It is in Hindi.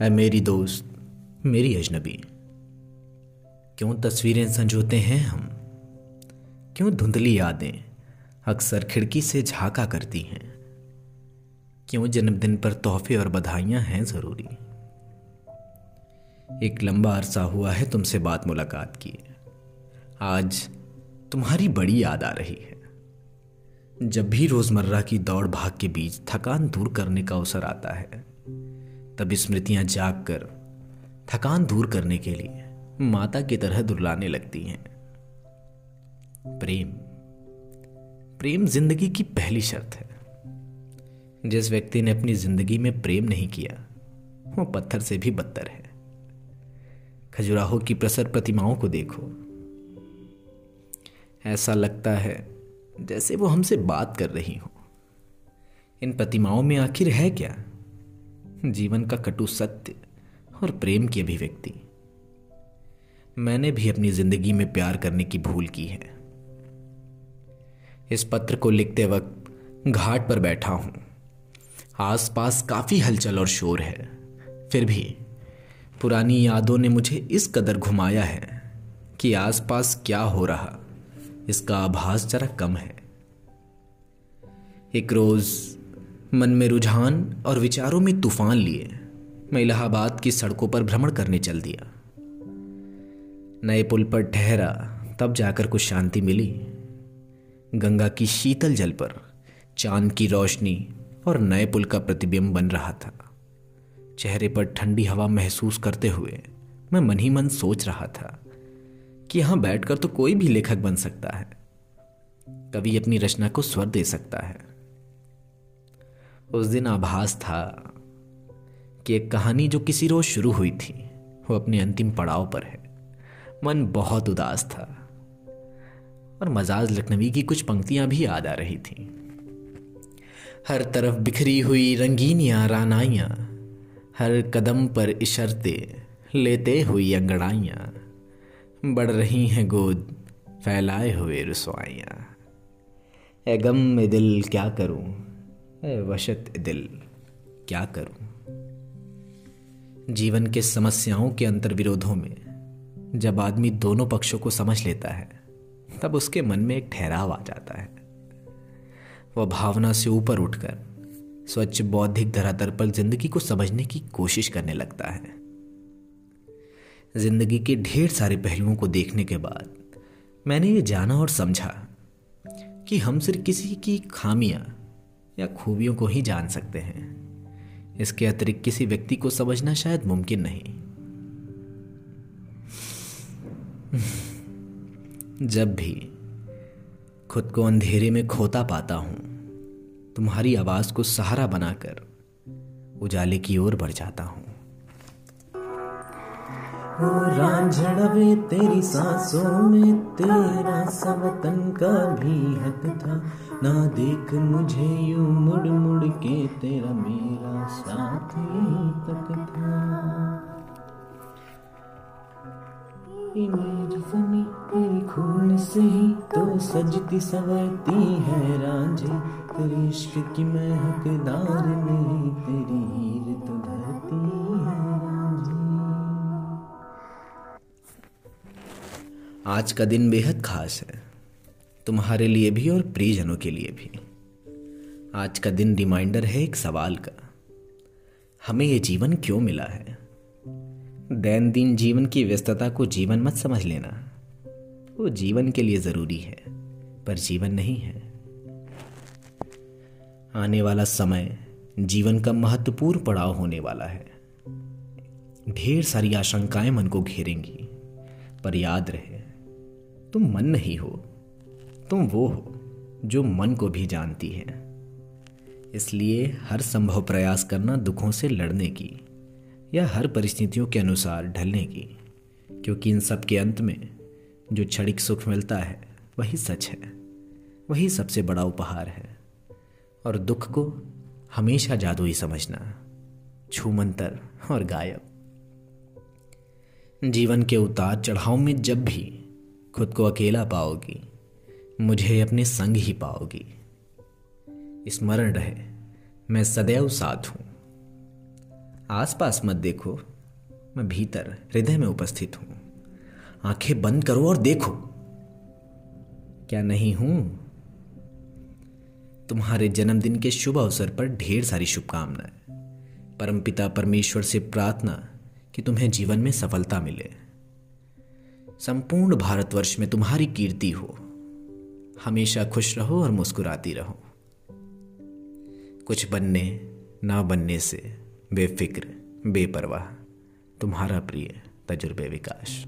ऐ मेरी दोस्त, मेरी अजनबी। क्यों तस्वीरें संजोते हैं हम? क्यों धुंधली यादें अक्सर खिड़की से झांका करती हैं? क्यों जन्मदिन पर तोहफे और बधाइयाँ हैं ज़रूरी? एक लंबा अरसा हुआ है तुमसे बात मुलाकात की। आज तुम्हारी बड़ी याद आ रही है। जब भी रोज़मर्रा की दौड़ भाग के बीच थकान दूर करने का अवसर आता है तब स्मृतियाँ जाग कर थकान दूर करने के लिए माता की तरह दुर्लाने लगती हैं। प्रेम। प्रेम ज़िंदगी की पहली शर्त है। जिस व्यक्ति ने अपनी ज़िंदगी में प्रेम नहीं किया, वो पत्थर से भी बदतर है। खजुराहो की प्रसर प्रतिमाओं को देखो। ऐसा लगता है जैसे वो हमसे बात कर रही हो। इन प्रतिमाओं में आखिर है क्या? जीवन का कटु सत्य और प्रेम की अभिव्यक्ति। मैंने भी अपनी ज़िंदगी में प्यार करने की भूल की है। इस पत्र को लिखते वक्त घाट पर बैठा हूँ। आसपास काफ़ी हलचल और शोर है। फिर भी पुरानी यादों ने मुझे इस कदर घुमाया है कि आसपास क्या हो रहा, इसका आभास जरा कम है। एक रोज मन में रुझान और विचारों में तूफ़ान लिए, मैं इलाहाबाद की सड़कों पर भ्रमण करने चल दिया। नए पुल पर ठहरा, तब जाकर कुछ शांति मिली। गंगा की शीतल जल पर चाँद की रोशनी और नए पुल का प्रतिबिंब बन रहा था। चेहरे पर ठंडी हवा महसूस करते हुए मैं मन ही मन सोच रहा था कि यहाँ बैठकर तो कोई भी लेखक बन सकता है। कवि अपनी रचना को स्वर दे सकता है। उस दिन आभास था कि एक कहानी जो किसी रोज शुरू हुई थी, वो अपने अंतिम पड़ाव पर है। मन बहुत उदास था और मजाज लखनवी की कुछ पंक्तियाँ भी याद आ रही थी। हर तरफ़ बिखरी हुई रंगीनियाँ रानाइयाँ, हर कदम पर इशरते लेते हुई अंगड़ाइयाँ, बढ़ रही हैं गोद फैलाए हुए रसोइयाँ। ए गम में दिल क्या करूँ? वशत दिल। क्या करूँ? जीवन के समस्याओं के अंतर्विरोधों में जब आदमी दोनों पक्षों को समझ लेता है, तब उसके मन में एक ठहराव आ जाता है। वह भावना से ऊपर उठकर स्वच्छ बौद्धिक धरातल पर ज़िंदगी को समझने की कोशिश करने लगता है। ज़िंदगी के ढेर सारे पहलुओं को देखने के बाद मैंने ये जाना और समझा कि हम सिर्फ़ किसी की खामियाँ या खूबियों को ही जान सकते हैं। इसके अतिरिक्त किसी व्यक्ति को समझना शायद मुमकिन नहीं। जब भी खुद को अंधेरे में खोता पाता हूँ, तुम्हारी आवाज़ को सहारा बनाकर उजाले की ओर बढ़ जाता हूँ। हो रांझड़वे तेरी सांसों में तेरा सवतन का भी हक था। ना देख मुझे यू मुड़ मुड़ के तेरा मेरा साथ यहीं तक था। मेरी जमी तेरी खून से ही तो सजती सवरती है रांझे, तेरी इश्क की मैं हकदार नहीं। आज का दिन बेहद खास है। तुम्हारे लिए भी और प्रियजनों के लिए भी। आज का दिन रिमाइंडर है एक सवाल का। हमें यह जीवन क्यों मिला है? दैनंदिन जीवन की व्यस्तता को जीवन मत समझ लेना। वो जीवन के लिए ज़रूरी है, पर जीवन नहीं है। आने वाला समय जीवन का महत्वपूर्ण पड़ाव होने वाला है। ढेर सारी आशंकाएँ मन को घेरेंगी, पर याद रहे तुम मन नहीं हो, तुम वो हो जो मन को भी जानती है। इसलिए हर संभव प्रयास करना दुखों से लड़ने की या हर परिस्थितियों के अनुसार ढलने की, क्योंकि इन सब के अंत में जो क्षणिक सुख मिलता है, वही सच है, वही सबसे बड़ा उपहार है। और दुख को हमेशा जादुई समझना, छूमंतर और गायब। जीवन के उतार चढ़ाव में जब भी खुद को अकेला पाओगी, मुझे अपने संग ही पाओगी। स्मरण रहे, मैं सदैव साथ हूँ। आसपास मत देखो, मैं भीतर हृदय में उपस्थित हूँ। आँखें बंद करो और देखो। क्या नहीं हूँ? तुम्हारे जन्मदिन के शुभ अवसर पर ढेर सारी शुभकामनाएँ। परमपिता परमेश्वर से प्रार्थना कि तुम्हें जीवन में सफलता मिले। संपूर्ण भारतवर्ष में तुम्हारी कीर्ति हो। हमेशा खुश रहो और मुस्कुराती रहो। कुछ बनने, ना बनने से बेफिक्र, बेपरवाह, तुम्हारा प्रिय तजुर्बे विकास।